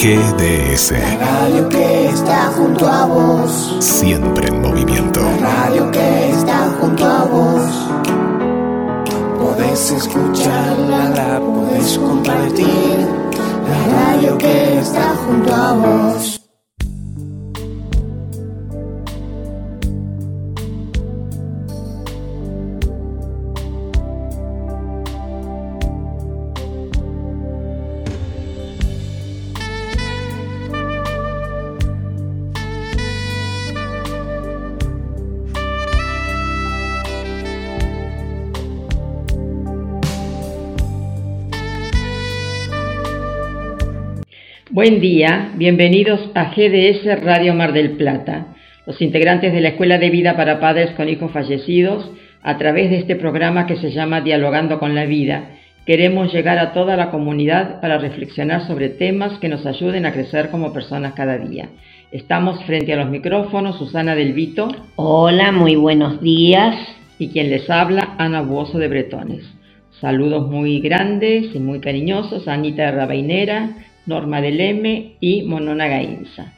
GDS. La radio que está junto a vos. Siempre en movimiento. La radio que está junto a vos. Podés escucharla, la podés compartir. La radio que está junto a vos. Buen día, bienvenidos a GDS Radio Mar del Plata, los integrantes de la Escuela de Vida para Padres con Hijos Fallecidos, a través de este programa que se llama Dialogando con la Vida. Queremos llegar a toda la comunidad para reflexionar sobre temas que nos ayuden a crecer como personas cada día. Estamos frente a los micrófonos, Susana Del Vito. Hola, muy buenos días. Y quien les habla, Ana Buoso de Bretones. Saludos muy grandes y muy cariñosos a Anita de Rabainera, Norma del M y Monona Gainza.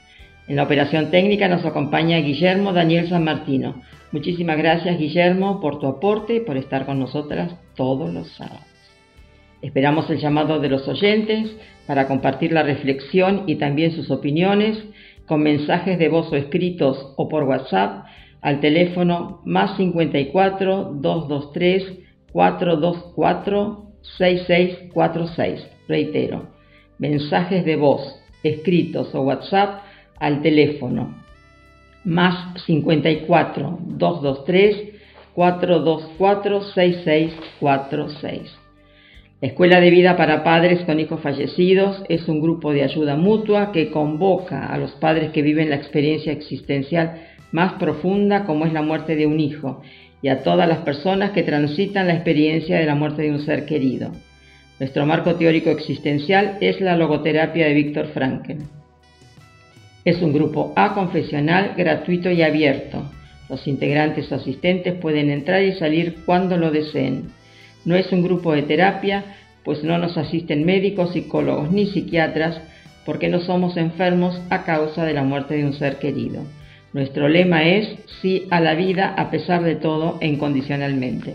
En la operación técnica nos acompaña Guillermo Daniel San Martino. Muchísimas gracias Guillermo por tu aporte y por estar con nosotras todos los sábados. Esperamos el llamado de los oyentes para compartir la reflexión y también sus opiniones con mensajes de voz o escritos o por WhatsApp al teléfono más 54 223 424 6646. Reitero, mensajes de voz, escritos o WhatsApp al teléfono más 54 223 424 6646. La Escuela de Vida para Padres con Hijos Fallecidos es un grupo de ayuda mutua que convoca a los padres que viven la experiencia existencial más profunda como es la muerte de un hijo y a todas las personas que transitan la experiencia de la muerte de un ser querido. Nuestro marco teórico existencial es la logoterapia de Víctor Frankl. Es un grupo A-confesional gratuito y abierto. Los integrantes o asistentes pueden entrar y salir cuando lo deseen. No es un grupo de terapia, pues no nos asisten médicos, psicólogos ni psiquiatras, porque no somos enfermos a causa de la muerte de un ser querido. Nuestro lema es sí a la vida a pesar de todo e incondicionalmente.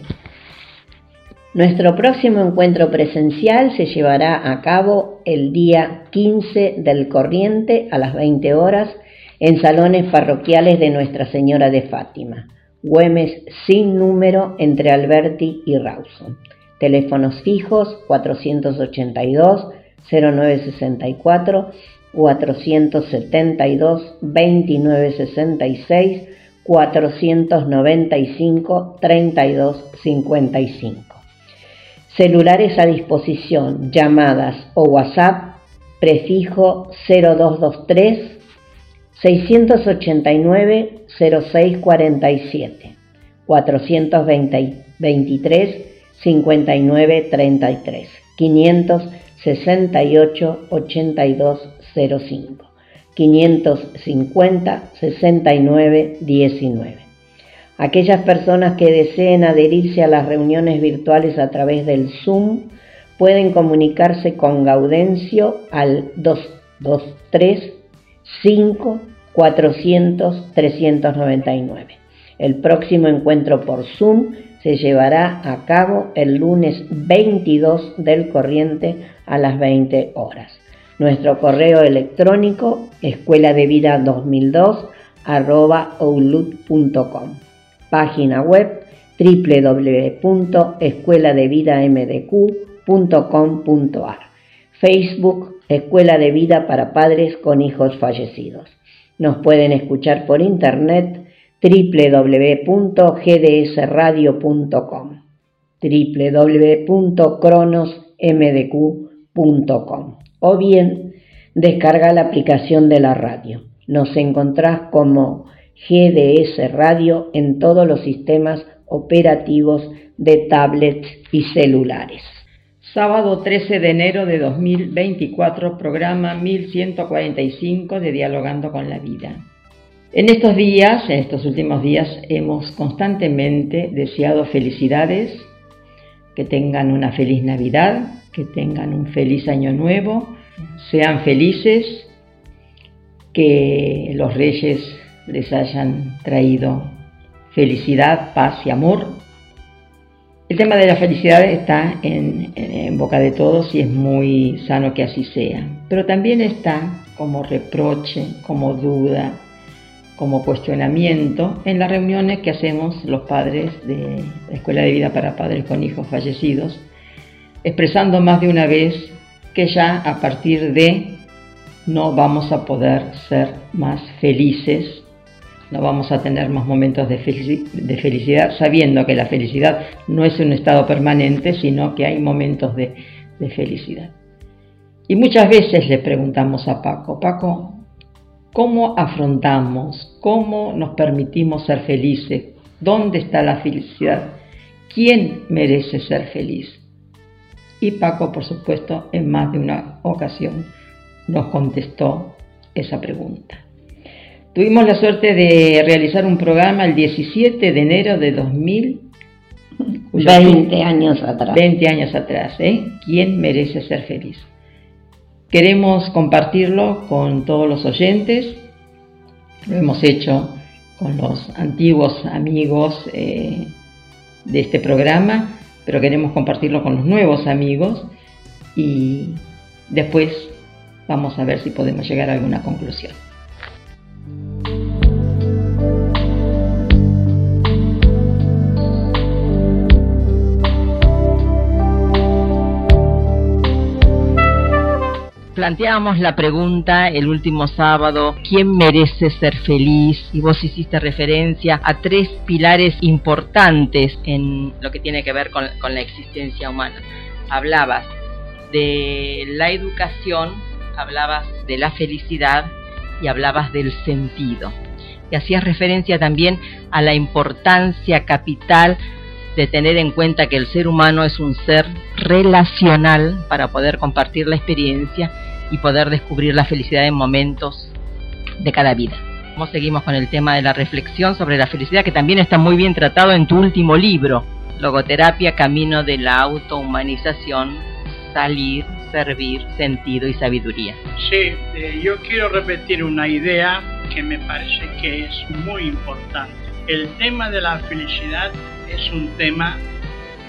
Nuestro próximo encuentro presencial se llevará a cabo el día 15 del corriente a las 20 horas en salones parroquiales de Nuestra Señora de Fátima, Güemes sin número entre Alberti y Rawson. Teléfonos fijos 482 0964 472 2966 495 3255 celulares a disposición, llamadas o WhatsApp, prefijo 0223 689 0647 423 59 33 568 8205 550 69 19 Aquellas personas que deseen adherirse a las reuniones virtuales a través del Zoom pueden comunicarse con Gaudencio al 223 5 400 399. El próximo encuentro por Zoom se llevará a cabo el lunes 22 del corriente a las 20 horas. Nuestro correo electrónico escuela de vida 2002 arroba página web www.escueladevidamdq.com.ar, Facebook Escuela de Vida para Padres con Hijos Fallecidos. Nos pueden escuchar por internet www.gdsradio.com, www.cronosmdq.com o bien descarga la aplicación de la radio. Nos encontrás como GDS Radio en todos los sistemas operativos de tablets y celulares. Sábado 13 de enero de 2024, programa 1145 de Dialogando con la Vida. En estos días, en estos últimos días, hemos constantemente deseado felicidades, que tengan una feliz Navidad, que tengan un feliz año nuevo, sean felices, que los reyes les hayan traído felicidad, paz y amor. El tema de la felicidad está en, boca de todos y es muy sano que así sea, pero también está como reproche, como duda, como cuestionamiento en las reuniones que hacemos los padres de la Escuela de Vida para Padres con Hijos Fallecidos, expresando más de una vez que ya a partir de no vamos a poder ser más felices, no vamos a tener más momentos de, felicidad, sabiendo que la felicidad no es un estado permanente, sino que hay momentos de, felicidad. Y muchas veces le preguntamos a Paco, Paco, ¿cómo afrontamos? ¿Cómo nos permitimos ser felices? ¿Dónde está la felicidad? ¿Quién merece ser feliz? Y Paco, por supuesto, en más de una ocasión nos contestó esa pregunta. Tuvimos la suerte de realizar un programa el 17 de enero de 2000. 20 años atrás. 20 años atrás, ¿eh? ¿Quién merece ser feliz? Queremos compartirlo con todos los oyentes. Lo hemos hecho con los antiguos amigos eh, de este programa, pero queremos compartirlo con los nuevos amigos y después Vamos a ver si podemos llegar a alguna conclusión. Planteábamos la pregunta el último sábado, ¿quién merece ser feliz? Y vos hiciste referencia a tres pilares importantes en lo que tiene que ver con, con la existencia humana. Hablabas de la educación, hablabas de la felicidad y hablabas del sentido. Y hacías referencia también a la importancia capital de tener en cuenta que el ser humano es un ser relacional para poder compartir la experiencia y poder descubrir la felicidad en momentos de cada vida. Como seguimos con el tema de la reflexión sobre la felicidad, que también está muy bien tratado en tu último libro, Logoterapia, Camino de la Autohumanización, Salir, servir, sentido y sabiduría. Sí, eh, yo quiero repetir una idea que me parece que es muy importante. El tema de la felicidad es un tema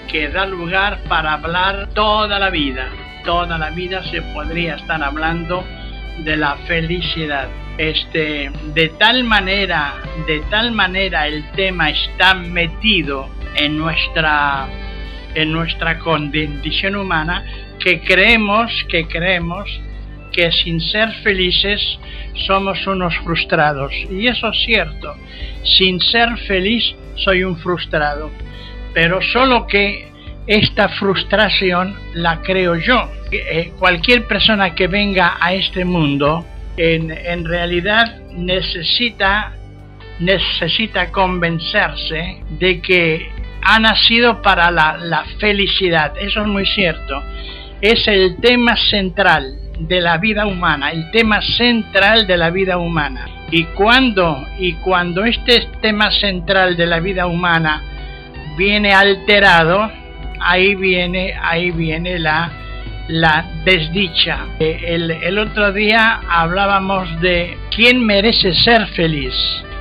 que da lugar para hablar toda la vida. Toda la vida se podría estar hablando de la felicidad. Este, de tal manera, de tal manera el tema está metido en nuestra en nuestra condición humana que creemos, que creemos que sin ser felices somos unos frustrados. Y eso es cierto, sin ser feliz soy un frustrado. Pero solo que esta frustración la creo yo. Eh, cualquier persona que venga a este mundo en, en realidad necesita, necesita convencerse de que ha nacido para la, la felicidad. Eso es muy cierto es el tema central de la vida humana, el tema central de la vida humana. Y cuando, y cuando este tema central de la vida humana viene alterado, ahí viene, ahí viene la, la desdicha. El, el otro día hablábamos de quién merece ser feliz.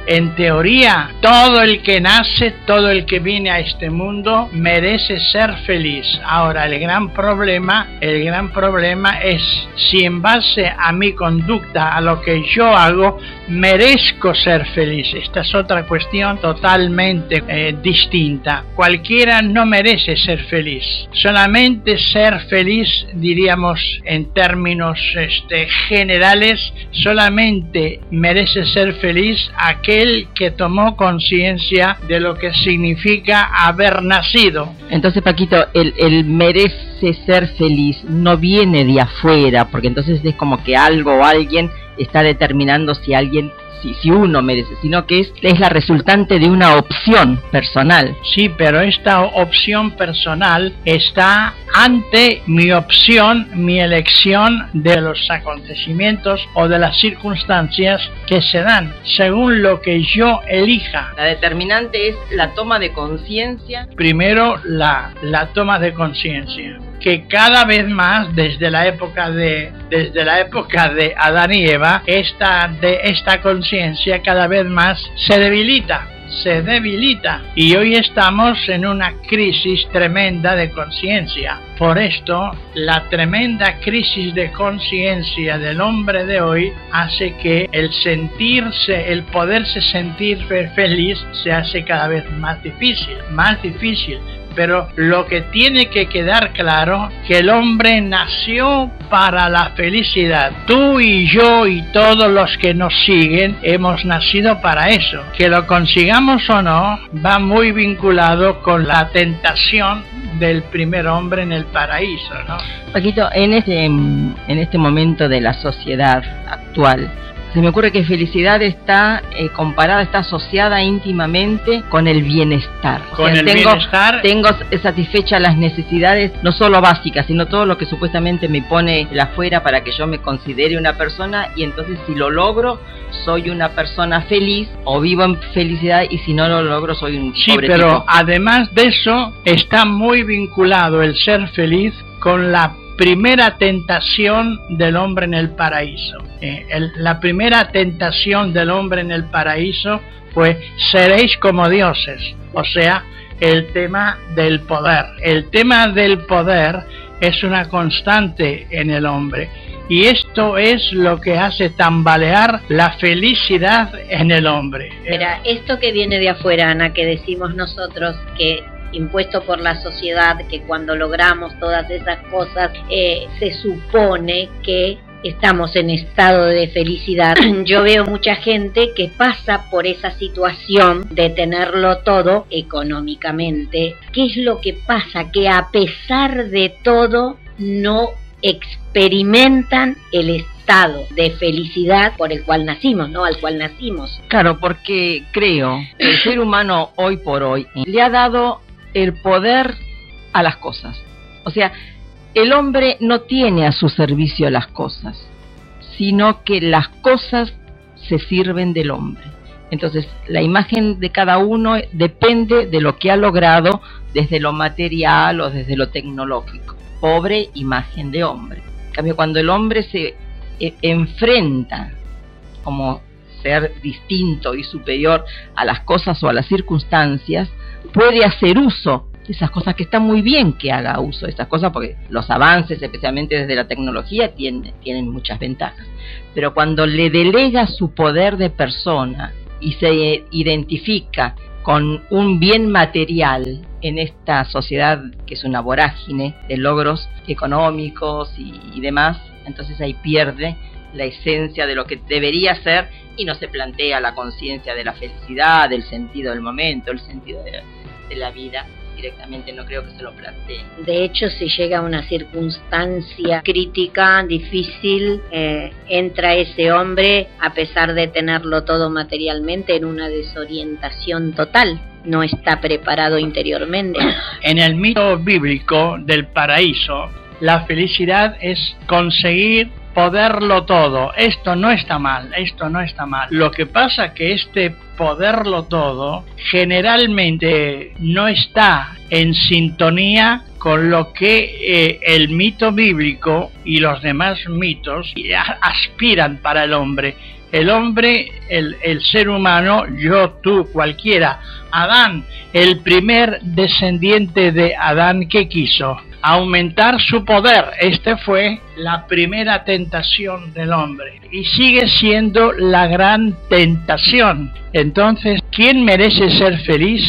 En teoría, todo el que nace, todo el que viene a este mundo merece ser feliz. Ahora, el gran problema, el gran problema es si en base a mi conducta, a lo que yo hago, merezco ser feliz. Esta es otra cuestión totalmente eh, distinta. Cualquiera no merece ser feliz. Solamente ser feliz, diríamos en términos este, generales, solamente merece ser feliz aquel que tomó conciencia de lo que significa haber nacido. Entonces, Paquito, el, el merece ser feliz no viene de afuera, porque entonces es como que algo o alguien está determinando si alguien si, si uno merece, sino que es, es la resultante de una opción personal. Sí, pero esta opción personal está ante mi opción, mi elección de los acontecimientos o de las circunstancias que se dan, según lo que yo elija. La determinante es la toma de conciencia. Primero, la, la toma de conciencia que cada vez más desde la época de desde la época de Adán y Eva esta de esta conciencia cada vez más se debilita se debilita y hoy estamos en una crisis tremenda de conciencia. Por esto, la tremenda crisis de conciencia del hombre de hoy hace que el sentirse, el poderse sentir feliz se hace cada vez más difícil, más difícil pero lo que tiene que quedar claro que el hombre nació para la felicidad. Tú y yo y todos los que nos siguen hemos nacido para eso. Que lo consigamos o no va muy vinculado con la tentación del primer hombre en el paraíso, ¿no? Paquito, en este, en este momento de la sociedad actual, se me ocurre que felicidad está eh, comparada, está asociada íntimamente con el bienestar. Con el tengo, bienestar. Tengo satisfechas las necesidades, no solo básicas, sino todo lo que supuestamente me pone la afuera para que yo me considere una persona y entonces si lo logro, soy una persona feliz o vivo en felicidad y si no lo logro, soy un Sí, pero además de eso, está muy vinculado el ser feliz con la primera tentación del hombre en el paraíso. Eh, la primera tentación del hombre en el paraíso fue seréis como dioses, o sea, el tema del poder. El tema del poder es una constante en el hombre y esto es lo que hace tambalear la felicidad en el hombre. Mira, esto que viene de afuera, Ana, que decimos nosotros que impuesto por la sociedad, que cuando logramos todas esas cosas eh, se supone que estamos en estado de felicidad. Yo veo mucha gente que pasa por esa situación de tenerlo todo económicamente. ¿Qué es lo que pasa? Que a pesar de todo no experimentan el estado de felicidad por el cual nacimos, ¿no? Al cual nacimos. Claro, porque creo que el ser humano hoy por hoy le ha dado el poder a las cosas. O sea, el hombre no tiene a su servicio las cosas, sino que las cosas se sirven del hombre. Entonces, la imagen de cada uno depende de lo que ha logrado desde lo material o desde lo tecnológico. Pobre imagen de hombre. En cambio, cuando el hombre se eh, enfrenta como ser distinto y superior a las cosas o a las circunstancias, puede hacer uso de esas cosas que está muy bien que haga uso de esas cosas porque los avances, especialmente desde la tecnología, tienen, tienen muchas ventajas. Pero cuando le delega su poder de persona y se identifica con un bien material en esta sociedad que es una vorágine de logros económicos y, y demás, entonces ahí pierde la esencia de lo que debería ser y no se plantea la conciencia de la felicidad, del sentido del momento, el sentido de, la vida directamente no creo que se lo plantee. De hecho, si llega a una circunstancia crítica, difícil, eh, entra ese hombre, a pesar de tenerlo todo materialmente, en una desorientación total. No está preparado interiormente. En el mito bíblico del paraíso, la felicidad es conseguir poderlo todo. Esto no está mal, esto no está mal. Lo que pasa que este poderlo todo generalmente no está en sintonía con lo que eh, el mito bíblico y los demás mitos aspiran para el hombre. El hombre, el, el ser humano, yo, tú, cualquiera, Adán, el primer descendiente de Adán que quiso aumentar su poder. Esta fue la primera tentación del hombre y sigue siendo la gran tentación. Entonces, ¿quién merece ser feliz?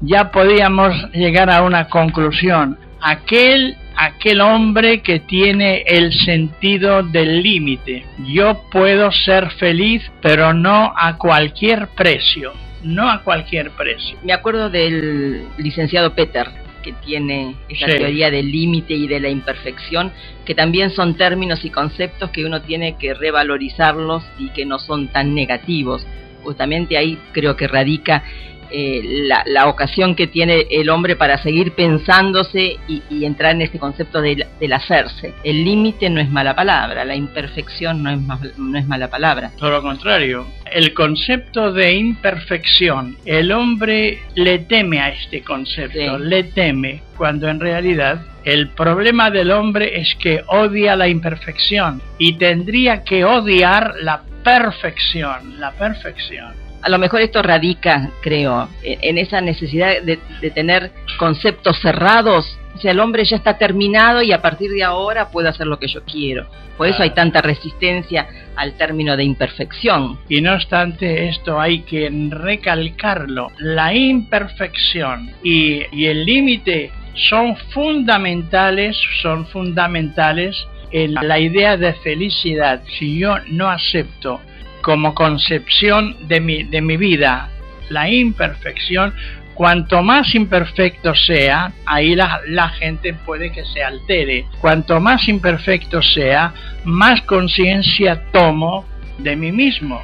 Ya podíamos llegar a una conclusión. Aquel aquel hombre que tiene el sentido del límite. Yo puedo ser feliz, pero no a cualquier precio. No a cualquier precio. Me acuerdo del licenciado Peter, que tiene esa teoría del límite y de la imperfección, que también son términos y conceptos que uno tiene que revalorizarlos y que no son tan negativos. Justamente ahí creo que radica eh, la, ocasión que tiene el hombre para seguir pensándose y, entrar en este concepto del, hacerse. El límite no es mala palabra, la imperfección no es, no es mala palabra. Todo lo contrario, el concepto de imperfección, el hombre le teme a este concepto, le teme, cuando en realidad el problema del hombre es que odia la imperfección y tendría que odiar la perfección, la perfección. A lo mejor esto radica, creo, en esa necesidad de, de tener conceptos cerrados o sea, el hombre ya está terminado y a partir de ahora puedo hacer lo que yo quiero. Por eso hay tanta resistencia al término de imperfección. Y no obstante esto hay que recalcarlo. La imperfección y, y el límite son fundamentales, son fundamentales en la idea de felicidad. Si yo no acepto como concepción de mi, de mi vida la imperfección, Cuanto más imperfecto sea, ahí la, gente puede que se altere. Cuanto más imperfecto sea, más conciencia tomo de mí mismo.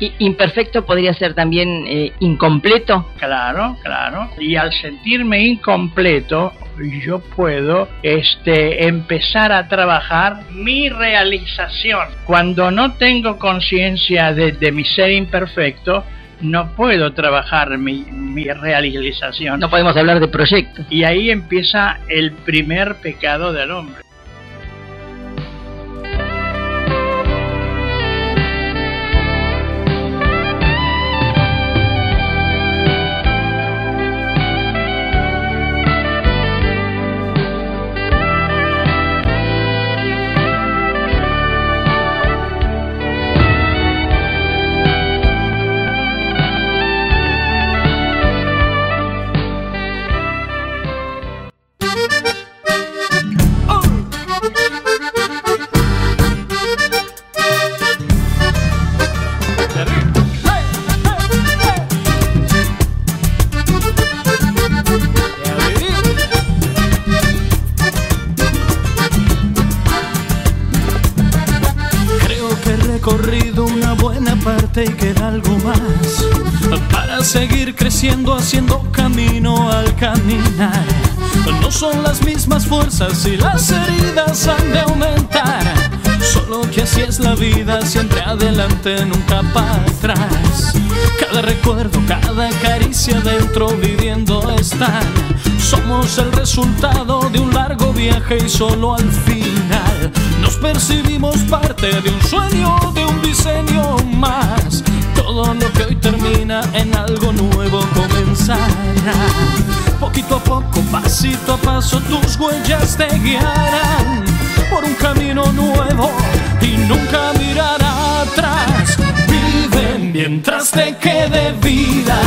¿Y imperfecto podría ser también eh, incompleto? Claro, claro. Y al sentirme incompleto, yo puedo este, empezar a trabajar mi realización. Cuando no tengo conciencia de, de mi ser imperfecto, no puedo trabajar mi, mi, realización. No podemos hablar de proyectos. Y ahí empieza el primer pecado del hombre. Son las mismas fuerzas y las heridas han de aumentar. Solo que así es la vida, siempre adelante, nunca para atrás. Cada recuerdo, cada caricia dentro viviendo están. Somos el resultado de un largo viaje y solo al final nos percibimos parte de un sueño, de un diseño más todo lo que hoy termina en algo nuevo comenzará. Poquito a poco, pasito a paso, tus huellas te guiarán por un camino nuevo y nunca mirar atrás. Vive mientras te quede vida.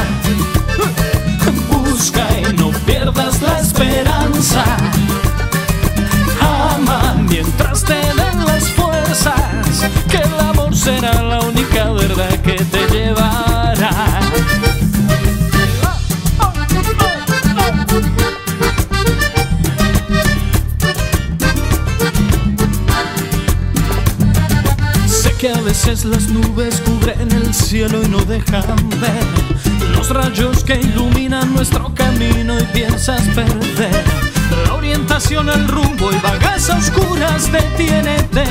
El rumbo y vagas oscuras detiénete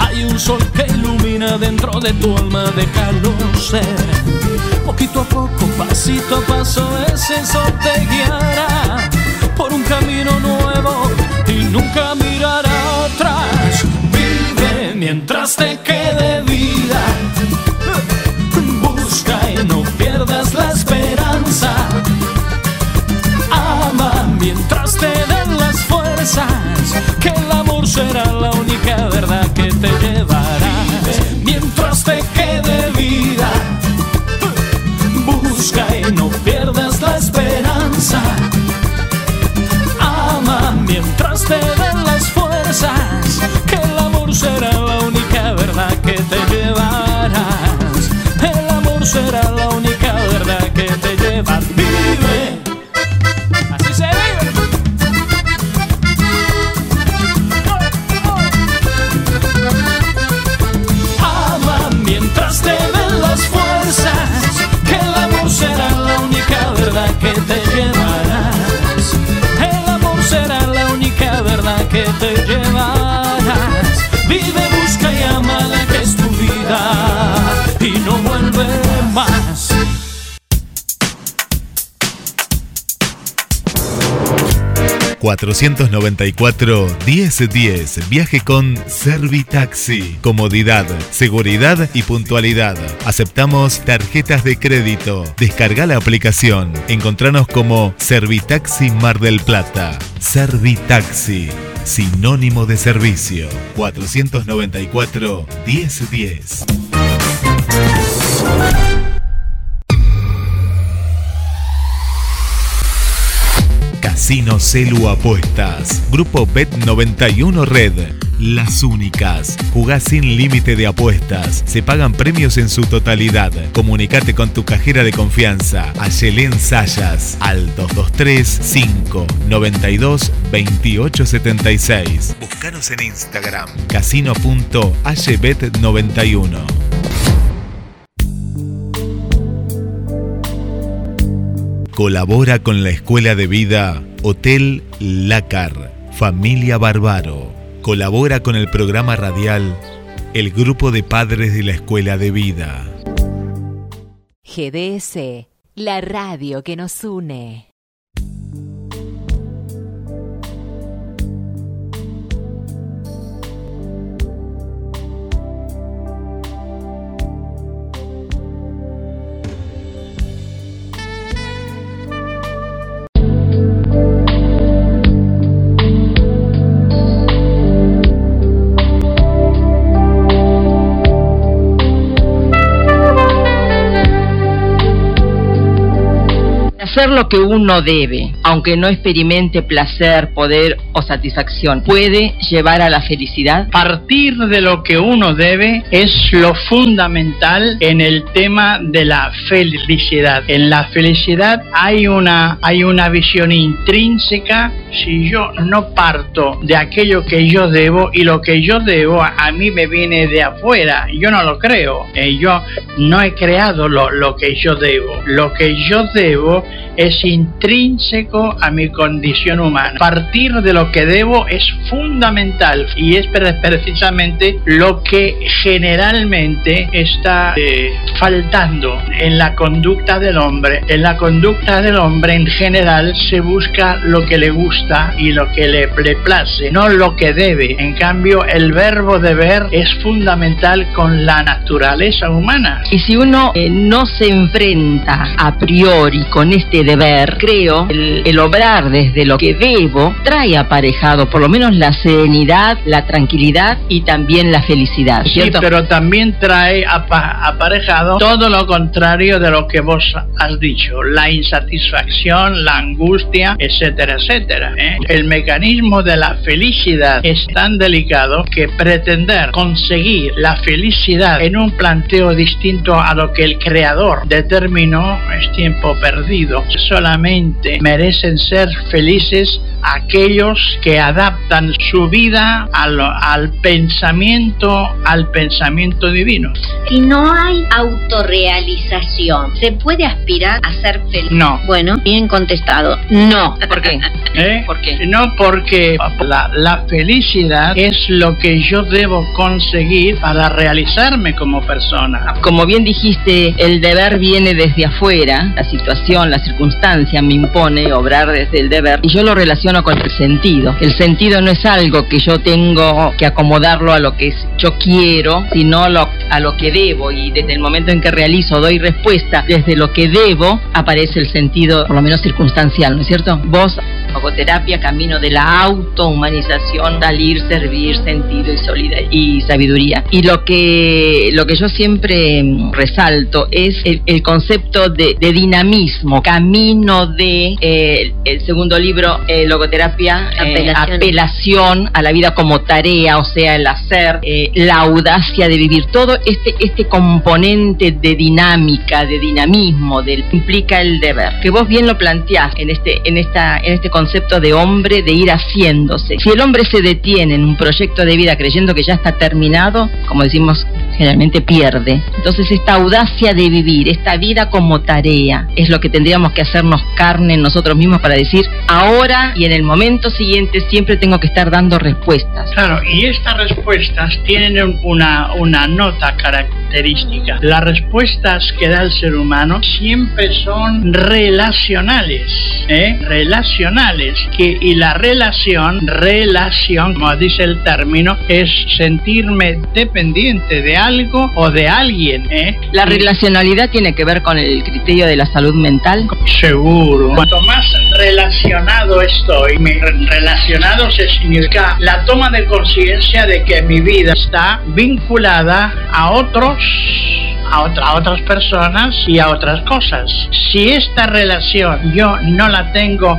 hay un sol que ilumina dentro de tu alma, déjalo ser. Poquito a poco, pasito a paso, ese sol te guiará por un camino nuevo y nunca mirará atrás. Vive mientras te quede vida. Busca y no pierdas la esperanza. Ama mientras te den 494 1010. Viaje con Servitaxi. Comodidad, seguridad y puntualidad. Aceptamos tarjetas de crédito. Descarga la aplicación. Encontranos como Servitaxi Mar del Plata. Servitaxi. Sinónimo de servicio. 494 Casino Celu Apuestas. Grupo Bet91 Red. Las únicas. Jugás sin límite de apuestas. Se pagan premios en su totalidad. Comunicate con tu cajera de confianza. Ayelén Sayas. Al 223 5 92 2876. Búscanos en Instagram. Casino.aybet91. Colabora con la Escuela de Vida Hotel Lácar, Familia Barbaro. Colabora con el programa radial El Grupo de Padres de la Escuela de Vida. GDS, la radio que nos une. Hacer lo que uno debe, aunque no experimente placer, poder o satisfacción, puede llevar a la felicidad? Partir de lo que uno debe es lo fundamental en el tema de la felicidad. En la felicidad hay una, hay una visión intrínseca. Si yo no parto de aquello que yo debo y lo que yo debo a mí me viene de afuera, yo no lo creo. Eh, yo no he creado lo, lo que yo debo. Lo que yo debo es intrínseco a mi condición humana. Partir de lo que debo es fundamental y es precisamente lo que generalmente está eh, faltando en la conducta del hombre. En la conducta del hombre en general se busca lo que le gusta y lo que le, le place, no lo que debe. En cambio, el verbo deber es fundamental con la naturaleza humana. Y si uno eh, no se enfrenta a priori con este deber, creo, el, el obrar desde lo que debo trae aparejado por lo menos la serenidad, la tranquilidad y también la felicidad. Sí, pero también trae apa- aparejado todo lo contrario de lo que vos has dicho, la insatisfacción, la angustia, etcétera, etcétera. ¿eh? El mecanismo de la felicidad es tan delicado que pretender conseguir la felicidad en un planteo distinto a lo que el creador determinó es tiempo perdido. Solamente merecen ser felices aquellos que adaptan su vida al, al pensamiento al pensamiento divino. Si no hay autorrealización, ¿se puede aspirar a ser feliz? No. Bueno, bien contestado. No. ¿Por qué? ¿Eh? ¿Por qué? No porque la, la felicidad es lo que yo debo conseguir para realizarme como persona. Como bien dijiste, el deber viene desde afuera, la situación, la circunstancia me impone obrar desde el deber y yo lo relaciono con el sentido. El sentido no es algo que yo tengo que acomodarlo a lo que yo quiero, sino lo- a lo que debo y desde el momento en que realizo, doy respuesta desde lo que debo, aparece el sentido, por lo menos circunstancial, ¿no es cierto? Vos, logoterapia, camino de la autohumanización, salir, servir, sentido y solidaridad y sabiduría. Y lo que, lo que yo siempre mm, resalto es el, el concepto de, de dinamismo, camino de eh, el segundo libro, eh, logoterapia, eh, Apelación. apelación a la vida como tarea, o sea, el hacer, eh, la audacia de vivir, todo este, este componente de dinámica, de dinamismo, del implica el deber, que vos bien lo planteás en este, en esta, en este concepto de hombre de ir haciéndose. Si el hombre se detiene en un proyecto de vida creyendo que ya está terminado, como decimos generalmente pierde. Entonces esta audacia de vivir, esta vida como tarea, es lo que tendríamos que hacernos carne nosotros mismos para decir, ahora y en el momento siguiente siempre tengo que estar dando respuestas. Claro, y estas respuestas tienen una, una nota característica. Las respuestas que da el ser humano siempre son relacionales, ¿eh? relacionales, que, y la relación, relación, como dice el término, es sentirme dependiente de algo o de alguien. ¿eh? La relacionalidad tiene que ver con el criterio de la salud mental. Seguro. Cuanto más relacionado estoy, relacionado se significa la toma de conciencia de que mi vida está vinculada a otros a, otra, otras personas y a otras cosas. Si esta relación yo no la tengo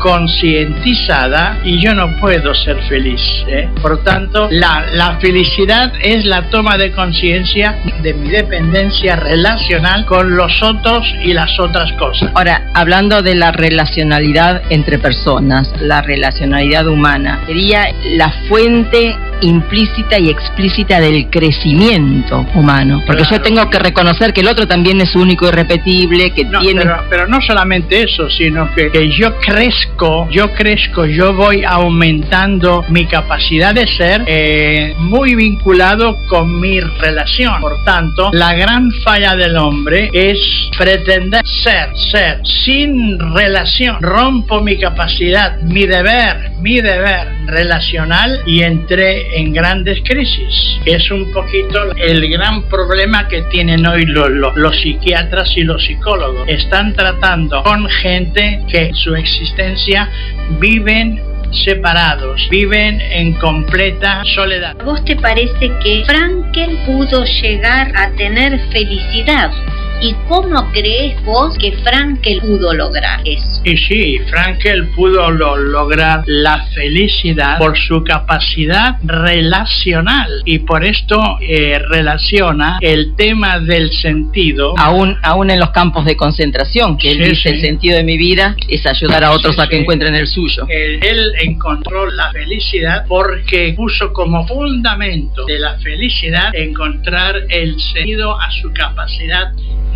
concientizada y yo no puedo ser feliz. ¿eh? Por tanto, la, la felicidad es la toma de conciencia de mi dependencia relacional con los otros y las otras cosas. Ahora, hablando de la relacionalidad entre personas, la relacionalidad humana, sería la fuente implícita y explícita del crecimiento humano. Porque yo tengo que reconocer que el otro también es único y repetible, que tiene... Pero, pero, no solamente eso, sino que, que, yo crezco, yo crezco, yo voy aumentando mi capacidad de ser eh, muy vinculado con mi relación. Por tanto, la gran falla del hombre es pretender ser, ser, sin relación. Rompo mi capacidad, mi deber, mi deber relacional y en grandes crisis. Es un poquito el gran problema que tienen hoy los, los, psiquiatras y los psicólogos. Están tratando con gente que su existencia viven separados, viven en completa soledad. ¿Vos te parece que Frankel pudo llegar a tener felicidad? ¿Y cómo crees vos que Frankel pudo lograr eso? Y sí, Frankel pudo lo lograr la felicidad por su capacidad relacional y por esto eh, relaciona el tema del sentido. Aún, aún en los campos de concentración, que él Sí, dice sí. el sentido de mi vida es ayudar a otros Sí, a que sí. encuentren el suyo. Él, él encontró la felicidad porque puso como fundamento de la felicidad encontrar el sentido a su capacidad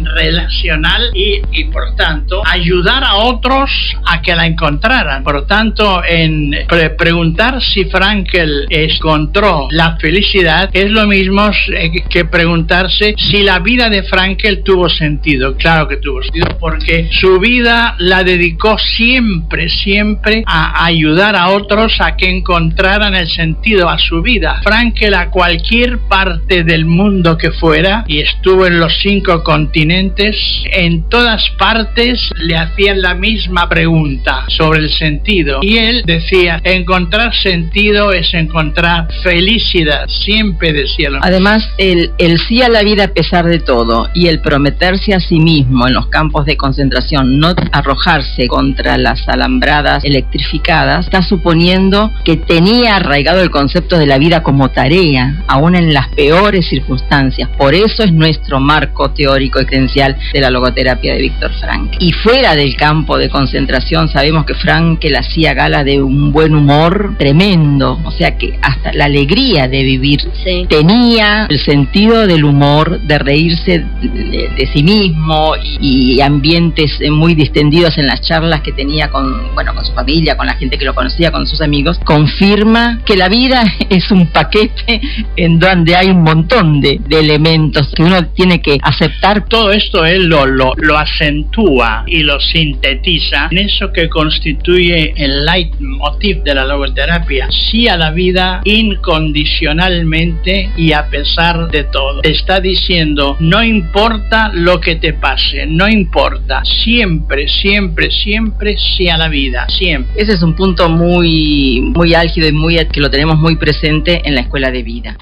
relacional y, por tanto ayudar a otros a que la encontraran. Por tanto, en pre- preguntar si Frankel encontró la felicidad es lo mismo eh, que preguntarse si la vida de Frankel tuvo sentido. Claro que tuvo sentido porque su vida la dedicó siempre, siempre a ayudar a otros a que encontraran el sentido a su vida. Frankel a cualquier parte del mundo que fuera y estuvo en los cinco continentes, en todas partes le hacían la misma pregunta sobre el sentido y él decía, encontrar sentido es encontrar felicidad, siempre decía lo Además, el, el sí a la vida a pesar de todo y el prometerse a sí mismo en los campos de concentración, no arrojarse contra las alambradas electrificadas, está suponiendo que tenía arraigado el concepto de la vida como tarea, aún en las peores circunstancias. Por eso es nuestro marco teórico y de la logoterapia de Víctor Frank. Y fuera del campo de concentración, sabemos que Frankel hacía gala de un buen humor tremendo, o sea que hasta la alegría de vivir Sí. tenía el sentido del humor, de reírse de, de sí mismo y, ambientes muy distendidos en las charlas que tenía con, bueno, con su familia, con la gente que lo conocía, con sus amigos, confirma que la vida es un paquete en donde hay un montón de, de elementos que uno tiene que aceptar. Todo esto él lo, lo, lo acentúa y lo sintetiza en eso que constituye el leitmotiv de la logoterapia. Sí a la vida incondicionalmente y a pesar de todo. Está diciendo, no importa lo que te pase, no importa. Siempre, siempre, siempre sí a la vida. Siempre. Ese es un punto muy, muy álgido y muy que lo tenemos muy presente en la escuela de vida.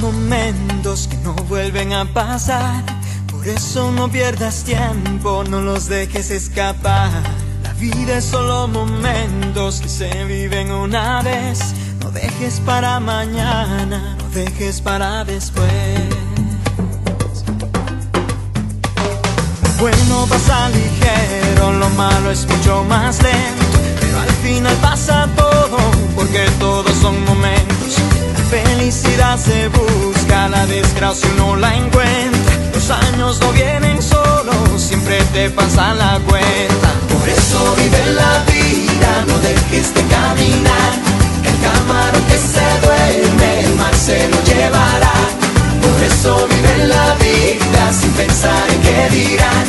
Momentos que no vuelven a pasar. Por eso no pierdas tiempo, no los dejes escapar. La vida es solo momentos que se viven una vez. No dejes para mañana, no dejes para después. bueno pasa ligero, lo malo es mucho más lento. Pero al final pasa todo, porque todos son momentos. Felicidad se busca, la desgracia no la encuentra. Los años no vienen solos, siempre te pasan la cuenta. Por eso vive la vida, no dejes de caminar. El camarón que se duerme, el mar se lo llevará. Por eso vive la vida sin pensar en qué dirán.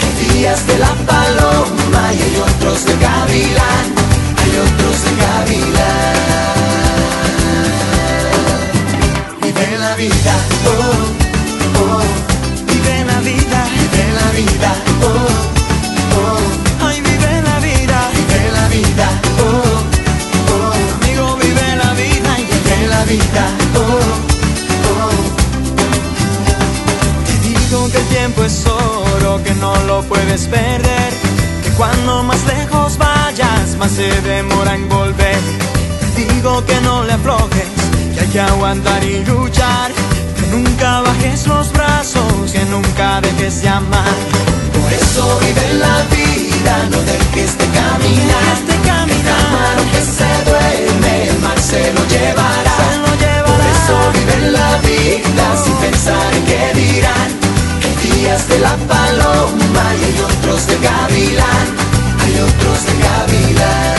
Que días de la paloma y hay otros de gavilán. Hay otros de gavilán. Vida, oh, oh. Vive la vida, vive la vida, oh, vive la vida, vive la vida, oh, oh. Amigo, vive la vida y vive la vida, oh, oh. Te digo que el tiempo es oro, que no lo puedes perder. Que cuando más lejos vayas, más se demora en volver. Te digo que no le aflojes, hay que aguantar y luchar. Que nunca bajes los brazos, que nunca dejes de amar. Por eso vive la vida, no dejes de caminar. De caminar. que se duerme, el mar se lo llevará. Por eso vive la vida, sin pensar en qué dirán. Que días de la paloma y hay otros de gavilán. Hay otros de gavilán.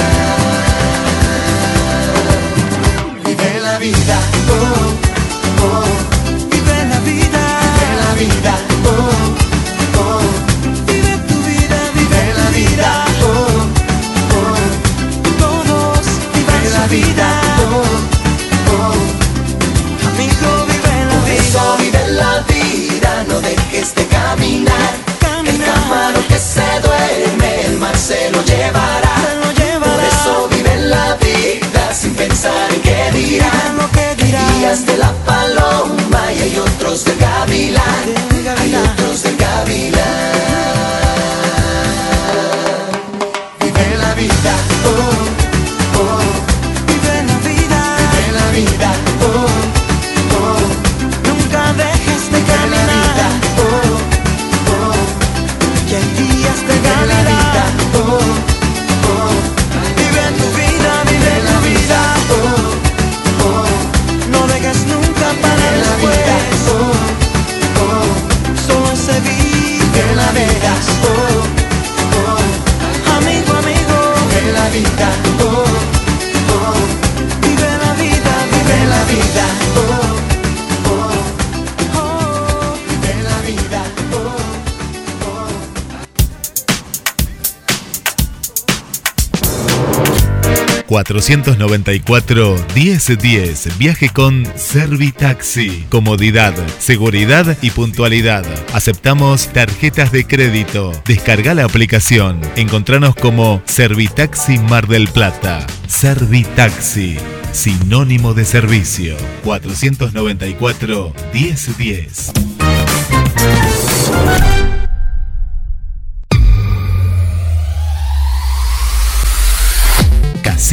494 1010. Viaje con Servitaxi. Comodidad, seguridad y puntualidad. Aceptamos tarjetas de crédito. Descarga la aplicación. Encontranos como Servitaxi Mar del Plata. Servitaxi. Sinónimo de servicio. 494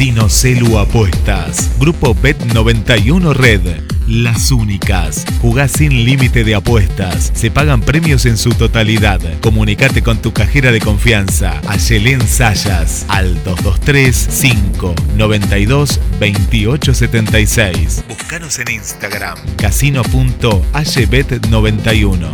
Casino Celu Apuestas. Grupo Bet91 Red. Las únicas. Jugás sin límite de apuestas. Se pagan premios en su totalidad. Comunicate con tu cajera de confianza. Ayelén Sayas. Al 223 592 2876. Búscanos en Instagram. Casino.aybet91.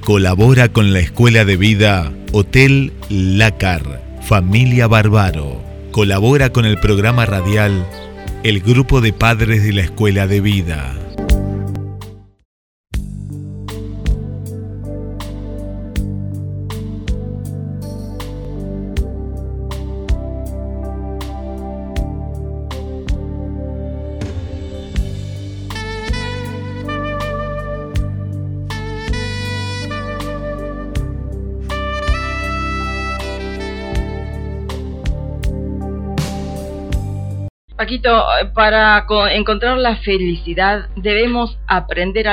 Colabora con la Escuela de Vida Hotel Lácar, Familia Bárbaro. Colabora con el programa radial El Grupo de Padres de la Escuela de Vida. Paquito, para encontrar la felicidad debemos aprender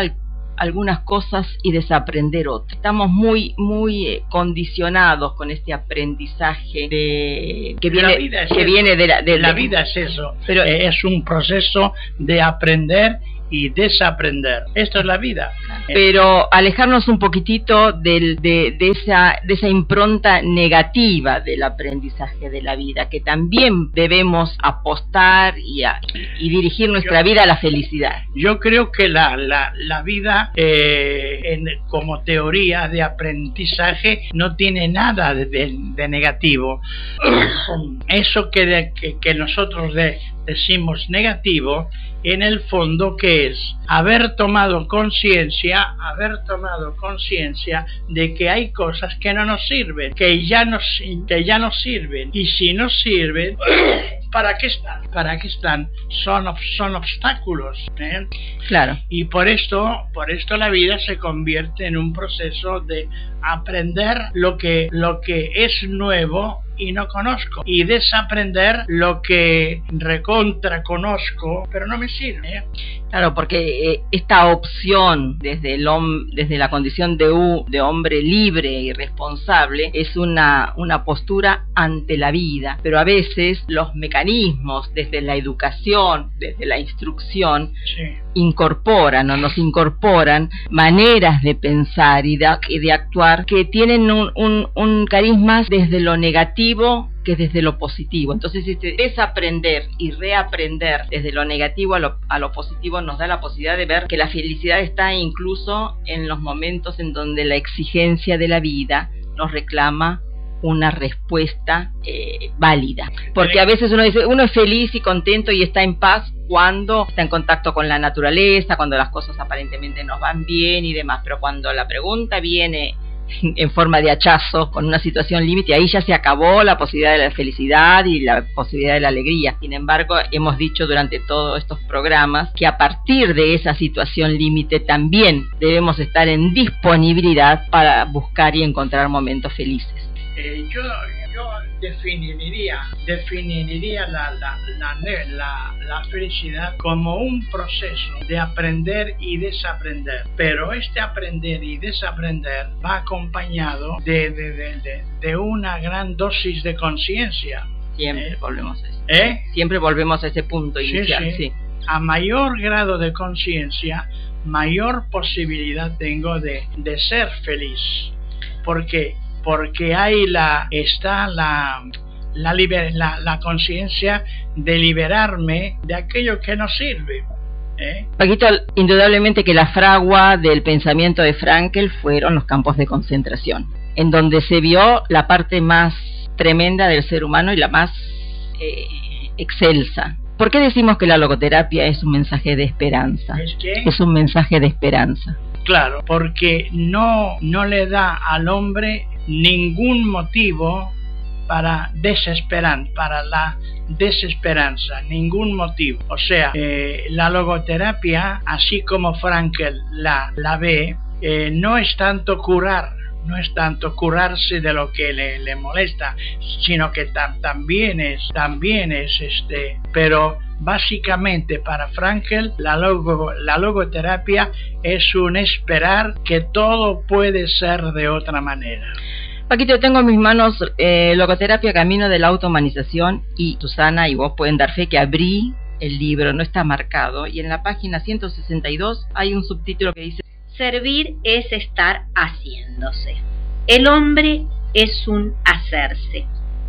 algunas cosas y desaprender otras. Estamos muy muy eh, condicionados con este aprendizaje de que viene que viene de la, de, la vida es eso. Pero eh, es un proceso de aprender y desaprender. Esto es la vida. Pero alejarnos un poquitito de, de, esa, de esa impronta negativa del aprendizaje de la vida, que también debemos apostar y, y dirigir nuestra vida a la felicidad. Yo creo que la, la, la vida, eh, en, como teoría de aprendizaje, no tiene nada de, de, negativo. Eso que, que, que nosotros decimos negativo, en el fondo que es haber tomado conciencia, haber tomado conciencia de que hay cosas que no nos sirven, que ya nos, que ya nos sirven y si nos sirven ¿para qué están? ¿Para qué están? Son, son obstáculos. ¿eh? Claro. Y por esto, por esto la vida se convierte en un proceso de aprender lo que, lo que es nuevo y no conozco y desaprender lo que recontra conozco pero no me sirve ¿eh? Claro porque eh, esta opción desde el desde la condición de, de hombre libre y responsable es una, una postura ante la vida. Pero a veces los mecanismos desde la educación, desde la instrucción, incorporan o nos incorporan maneras de pensar y de, actuar que tienen un, carisma desde lo negativo que desde lo positivo. Entonces, este desaprender y reaprender desde lo negativo a lo, a lo, positivo nos da la posibilidad de ver que la felicidad está incluso en los momentos en donde la exigencia de la vida nos reclama una respuesta eh, válida. Porque a veces uno dice, uno es feliz y contento y está en paz cuando está en contacto con la naturaleza, cuando las cosas aparentemente nos van bien y demás, pero cuando la pregunta viene en forma de hachazo, con una situación límite, ahí ya se acabó la posibilidad de la felicidad y la posibilidad de la alegría. Sin embargo, hemos dicho durante todos estos programas que a partir de esa situación límite también debemos estar en disponibilidad para buscar y encontrar momentos felices. Eh, yo, yo definiría, definiría la, la, la, la, felicidad como un proceso de aprender y desaprender. Pero este aprender y desaprender va acompañado de, de, de, de una gran dosis de conciencia. Siempre ¿Eh? volvemos a eso. ¿Eh? Siempre volvemos a ese punto inicial. Sí, sí. A mayor grado de conciencia, mayor posibilidad tengo de, de ser feliz. Porque porque ahí la, está la, la, la, la conciencia de liberarme de aquello que no sirve. ¿eh? Paquito, indudablemente que la fragua del pensamiento de Frankel fueron los campos de concentración, en donde se vio la parte más tremenda del ser humano y la más eh, excelsa. ¿Por qué decimos que la logoterapia es un mensaje de esperanza? ¿Es, es un mensaje de esperanza. Claro, porque no, no le da al hombre ningún motivo para desesperar, para la desesperanza, ningún motivo. O sea, eh, la logoterapia, así como Frankel la, la ve, eh, no es tanto curar, no es tanto curarse de lo que le, le molesta, sino que también es, también es este, pero básicamente para Frankel la, logo, la logoterapia es un esperar que todo puede ser de otra manera. Paquito, tengo en mis manos eh, Logoterapia Camino de la Automanización y Susana y vos pueden dar fe que abrí el libro, no está marcado, y en la página 162 hay un subtítulo que dice Servir es estar haciéndose. El hombre es un hacerse.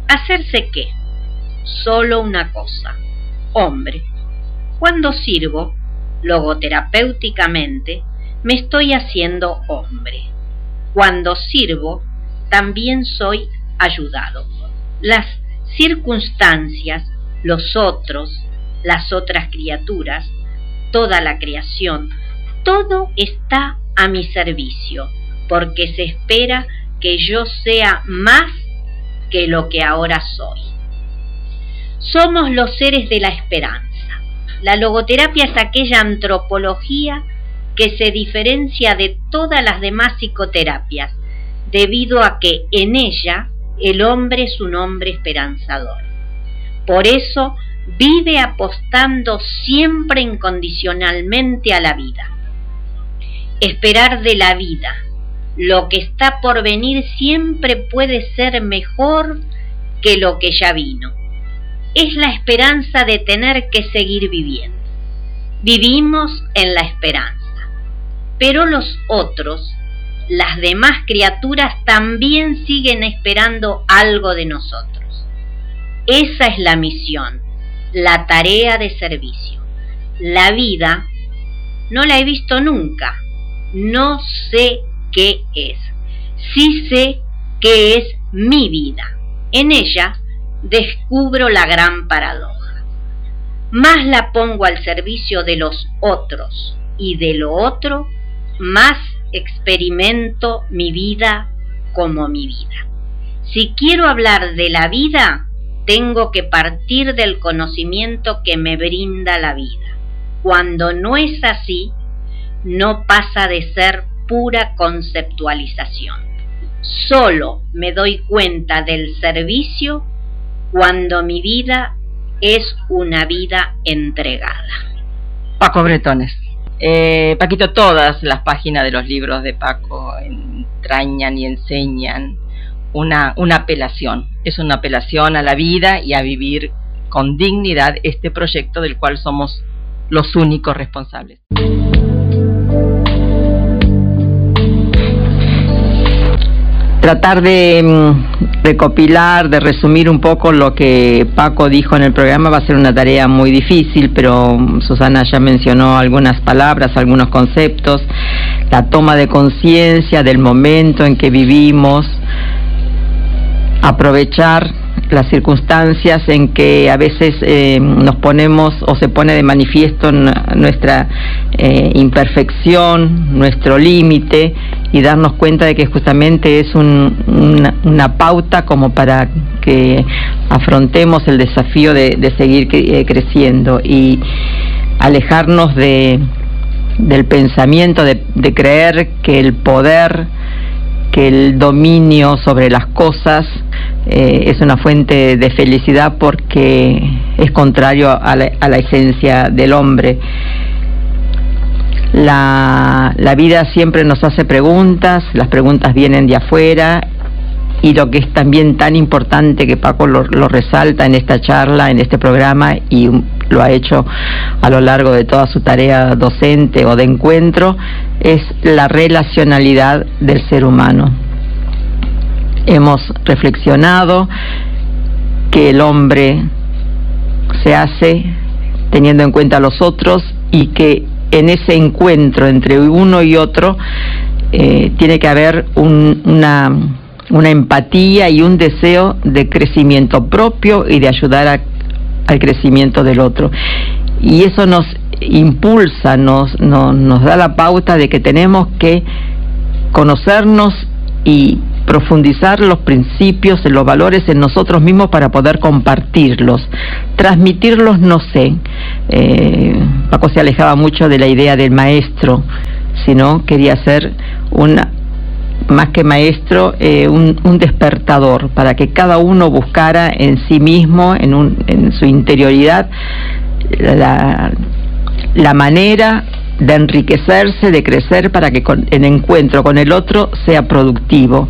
¿Hacerse qué? Solo una cosa. Hombre. Cuando sirvo, logoterapéuticamente, me estoy haciendo hombre. Cuando sirvo, también soy ayudado. Las circunstancias, los otros, las otras criaturas, toda la creación, todo está a mi servicio, porque se espera que yo sea más que lo que ahora soy. Somos los seres de la esperanza. La logoterapia es aquella antropología que se diferencia de todas las demás psicoterapias, debido a que en ella el hombre es un hombre esperanzador. Por eso vive apostando siempre incondicionalmente a la vida. Esperar de la vida. Lo que está por venir siempre puede ser mejor que lo que ya vino. Es la esperanza de tener que seguir viviendo. Vivimos en la esperanza. Pero los otros, las demás criaturas, también siguen esperando algo de nosotros. Esa es la misión, la tarea de servicio. La vida no la he visto nunca, no sé qué es. Sí sé qué es mi vida. En ella descubro la gran paradoja. Más la pongo al servicio de los otros y de lo otro, más experimento mi vida como mi vida. Si quiero hablar de la vida, tengo que partir del conocimiento que me brinda la vida. Cuando no es así, no pasa de ser pura conceptualización. Solo me doy cuenta del servicio cuando mi vida es una vida entregada. Paco Bretones. Eh, Paquito, todas las páginas de los libros de Paco entrañan y enseñan una, una apelación. Es una apelación a la vida y a vivir con dignidad este proyecto del cual somos los únicos responsables. Tratar de mm, recopilar, de resumir un poco lo que Paco dijo en el programa va a ser una tarea muy difícil, pero mm, Susana ya mencionó algunas palabras, algunos conceptos, la toma de conciencia del momento en que vivimos, aprovechar las circunstancias en que a veces eh, nos ponemos o se pone de manifiesto nuestra eh, imperfección, nuestro límite y darnos cuenta de que justamente es una, pauta como para que afrontemos el desafío de, seguir eh, creciendo y alejarnos de, del pensamiento de creer que el poder que el dominio sobre las cosas eh, es una fuente de felicidad porque es contrario a la, esencia del hombre. La, vida siempre nos hace preguntas, las preguntas vienen de afuera y lo que es también tan importante que Paco lo, resalta en esta charla, en este programa y lo ha hecho a lo largo de toda su tarea docente o de encuentro, es la relacionalidad del ser humano. Hemos reflexionado que el hombre se hace teniendo en cuenta a los otros y que en ese encuentro entre uno y otro eh, tiene que haber una, una, empatía y un deseo de crecimiento propio y de ayudar al crecimiento del otro. Y eso nos impulsa, nos, nos, da la pauta de que tenemos que conocernos y profundizar los principios, los valores en nosotros mismos para poder compartirlos. Transmitirlos no sé. Eh, Paco se alejaba mucho de la idea del maestro, sino quería ser una más que maestro, eh, un, despertador para que cada uno buscara en sí mismo, en, un, en su interioridad, la, la manera de enriquecerse, de crecer para que el encuentro con el otro sea productivo.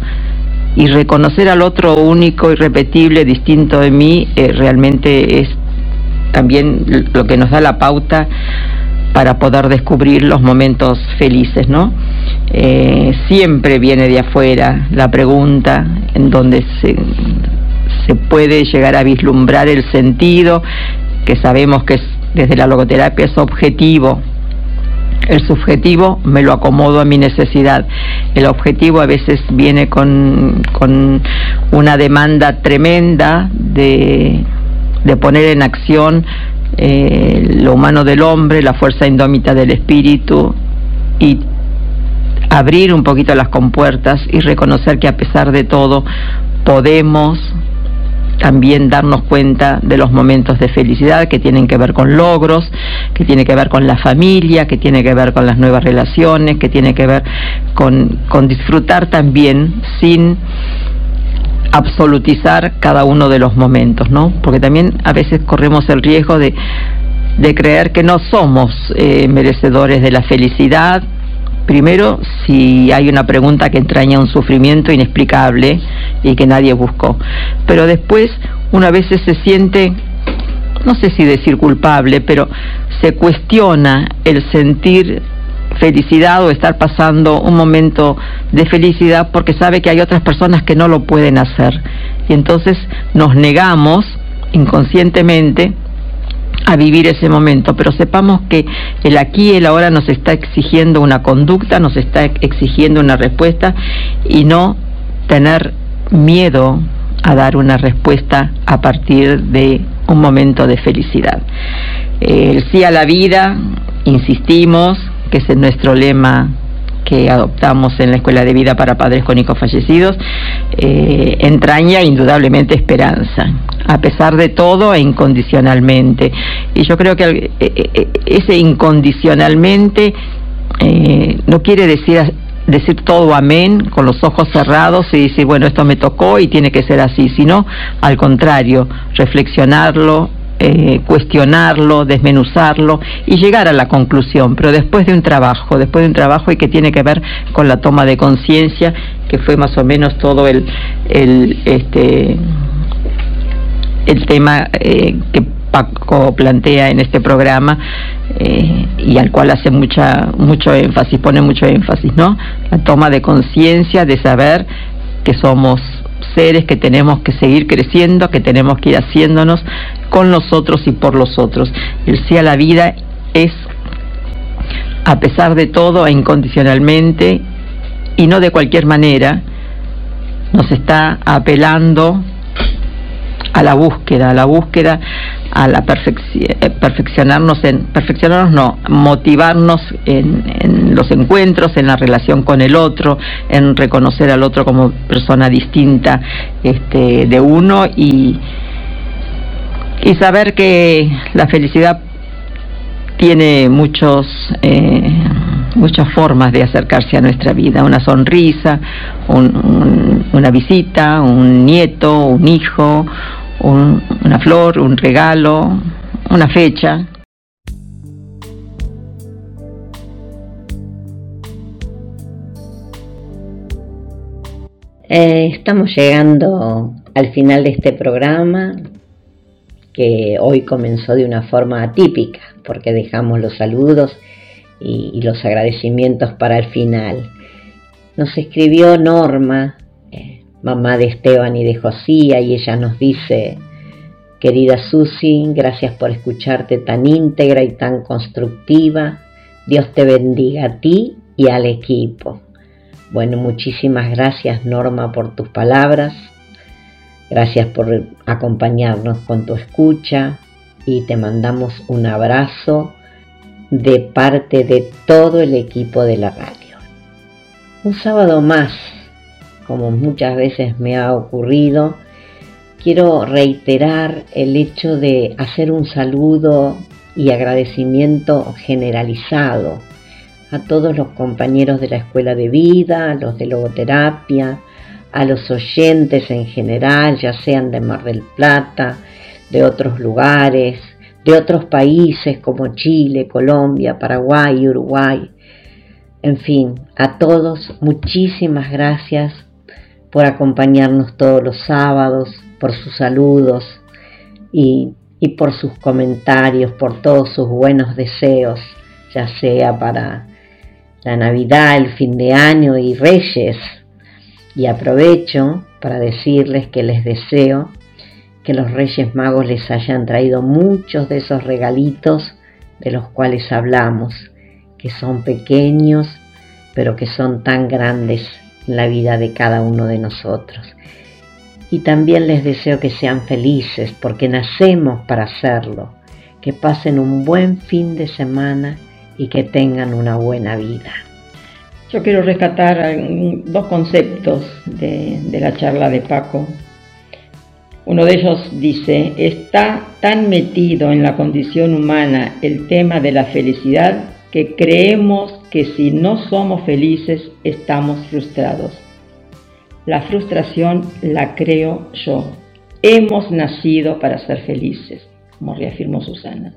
Y reconocer al otro único, irrepetible, distinto de mí, eh, realmente es también lo que nos da la pauta para poder descubrir los momentos felices, ¿no? Eh, siempre viene de afuera la pregunta en donde se, puede llegar a vislumbrar el sentido, que sabemos que es, desde la logoterapia es objetivo, el subjetivo me lo acomodo a mi necesidad. El objetivo a veces viene con, una demanda tremenda de, poner en acción eh, lo humano del hombre, la fuerza indómita del espíritu y abrir un poquito las compuertas y reconocer que a pesar de todo podemos también darnos cuenta de los momentos de felicidad que tienen que ver con logros, que tiene que ver con la familia, que tiene que ver con las nuevas relaciones, que tiene que ver con, disfrutar también sin absolutizar cada uno de los momentos, ¿no? Porque también a veces corremos el riesgo de, de creer que no somos eh, merecedores de la felicidad. Primero, si hay una pregunta que entraña un sufrimiento inexplicable y que nadie buscó. Pero después, una vez se siente, no sé si decir culpable, pero se cuestiona el sentir felicidad o estar pasando un momento de felicidad porque sabe que hay otras personas que no lo pueden hacer. Y entonces nos negamos inconscientemente a vivir ese momento, pero sepamos que el aquí y el ahora nos está exigiendo una conducta, nos está exigiendo una respuesta y no tener miedo a dar una respuesta a partir de un momento de felicidad. El sí a la vida, insistimos, que es nuestro lema que adoptamos en la Escuela de Vida para Padres con Hijos Fallecidos, eh, entraña indudablemente esperanza, a pesar de todo e incondicionalmente. Y yo creo que eh, eh, ese incondicionalmente no quiere decir decir todo amén con los ojos cerrados y decir, bueno, esto me tocó y tiene que ser así, sino al contrario, reflexionarlo, eh, cuestionarlo, desmenuzarlo y llegar a la conclusión, pero después de un trabajo, después de un trabajo y que tiene que ver con la toma de conciencia, que fue más o menos todo el, el, este, el tema eh, que Paco plantea en este programa eh, y al cual hace mucha, mucho énfasis, pone mucho énfasis, ¿no? La toma de conciencia de saber que somos seres que tenemos que seguir creciendo, que tenemos que ir haciéndonos con los otros y por los otros. El sí a la vida es, a pesar de todo e incondicionalmente, y no de cualquier manera, nos está apelando a la búsqueda, a la búsqueda, a la eh, perfeccionarnos en, perfeccionarnos no, motivarnos en, en, los encuentros, en la relación con el otro, en reconocer al otro como persona distinta este, de uno y, y saber que la felicidad tiene muchos eh, muchas formas de acercarse a nuestra vida una sonrisa una visita un nieto un hijo una flor, un regalo, una fecha. Eh, estamos llegando al final de este programa que hoy comenzó de una forma atípica porque dejamos los saludos y, los agradecimientos para el final. Nos escribió Norma mamá de Esteban y de Josía, y ella nos dice, querida Susi, gracias por escucharte tan íntegra y tan constructiva. Dios te bendiga a ti y al equipo. Bueno, muchísimas gracias Norma por tus palabras. Gracias por acompañarnos con tu escucha y te mandamos un abrazo de parte de todo el equipo de la radio. Un sábado más como muchas veces me ha ocurrido, quiero reiterar el hecho de hacer un saludo y agradecimiento generalizado a todos los compañeros de la escuela de vida, los de logoterapia, a los oyentes en general, ya sean de Mar del Plata, de otros lugares, de otros países como Chile, Colombia, Paraguay, Uruguay. En fin, a todos muchísimas gracias por acompañarnos todos los sábados, por sus saludos y, por sus comentarios, por todos sus buenos deseos, ya sea para la Navidad, el fin de año y Reyes. Y aprovecho para decirles que les deseo que los Reyes Magos les hayan traído muchos de esos regalitos de los cuales hablamos, que son pequeños, pero que son tan grandes la vida de cada uno de nosotros. Y también les deseo que sean felices porque nacemos para hacerlo, que pasen un buen fin de semana y que tengan una buena vida. Yo quiero rescatar dos conceptos de, la charla de Paco. Uno de ellos dice, está tan metido en la condición humana el tema de la felicidad que creemos que si no somos felices estamos frustrados. La frustración la creo yo. Hemos nacido para ser felices, como reafirmó Susana.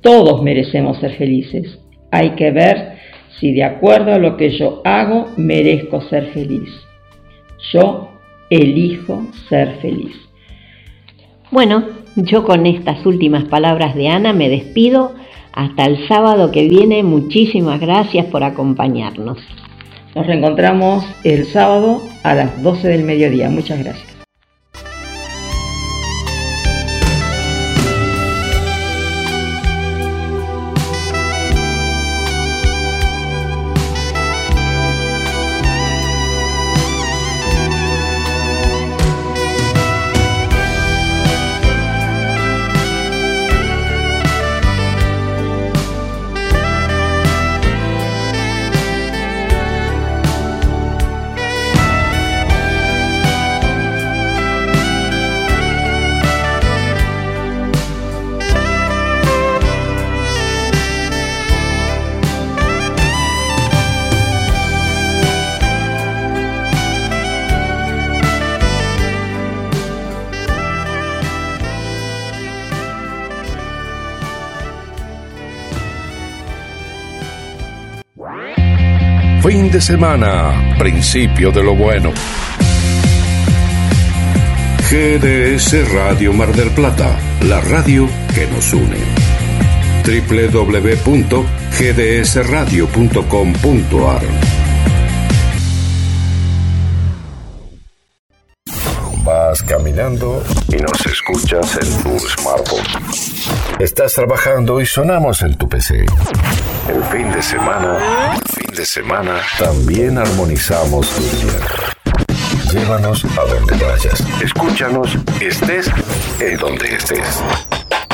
Todos merecemos ser felices. Hay que ver si de acuerdo a lo que yo hago merezco ser feliz. Yo elijo ser feliz. Bueno, yo con estas últimas palabras de Ana me despido. Hasta el sábado que viene. Muchísimas gracias por acompañarnos. Nos reencontramos el sábado a las 12 del mediodía. Muchas gracias. Semana, principio de lo bueno. GDS Radio Mar del Plata, la radio que nos une. www.gdsradio.com.ar Vas caminando y nos escuchas en tu smartphone. Estás trabajando y sonamos en tu PC. El fin de semana, de semana, también armonizamos tu día. Llévanos a donde vayas. Escúchanos, estés en donde estés.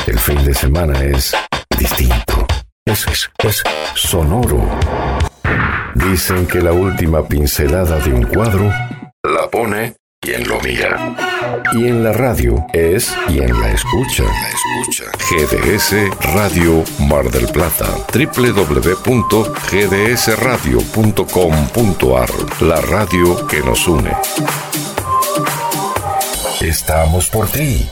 El fin de semana es distinto. Es, es, es sonoro. Dicen que la última pincelada de un cuadro la pone quien lo mira. Y en la radio es quien la escucha. La escucha. GDS Radio Mar del Plata. www.gdsradio.com.ar. La radio que nos une. Estamos por ti.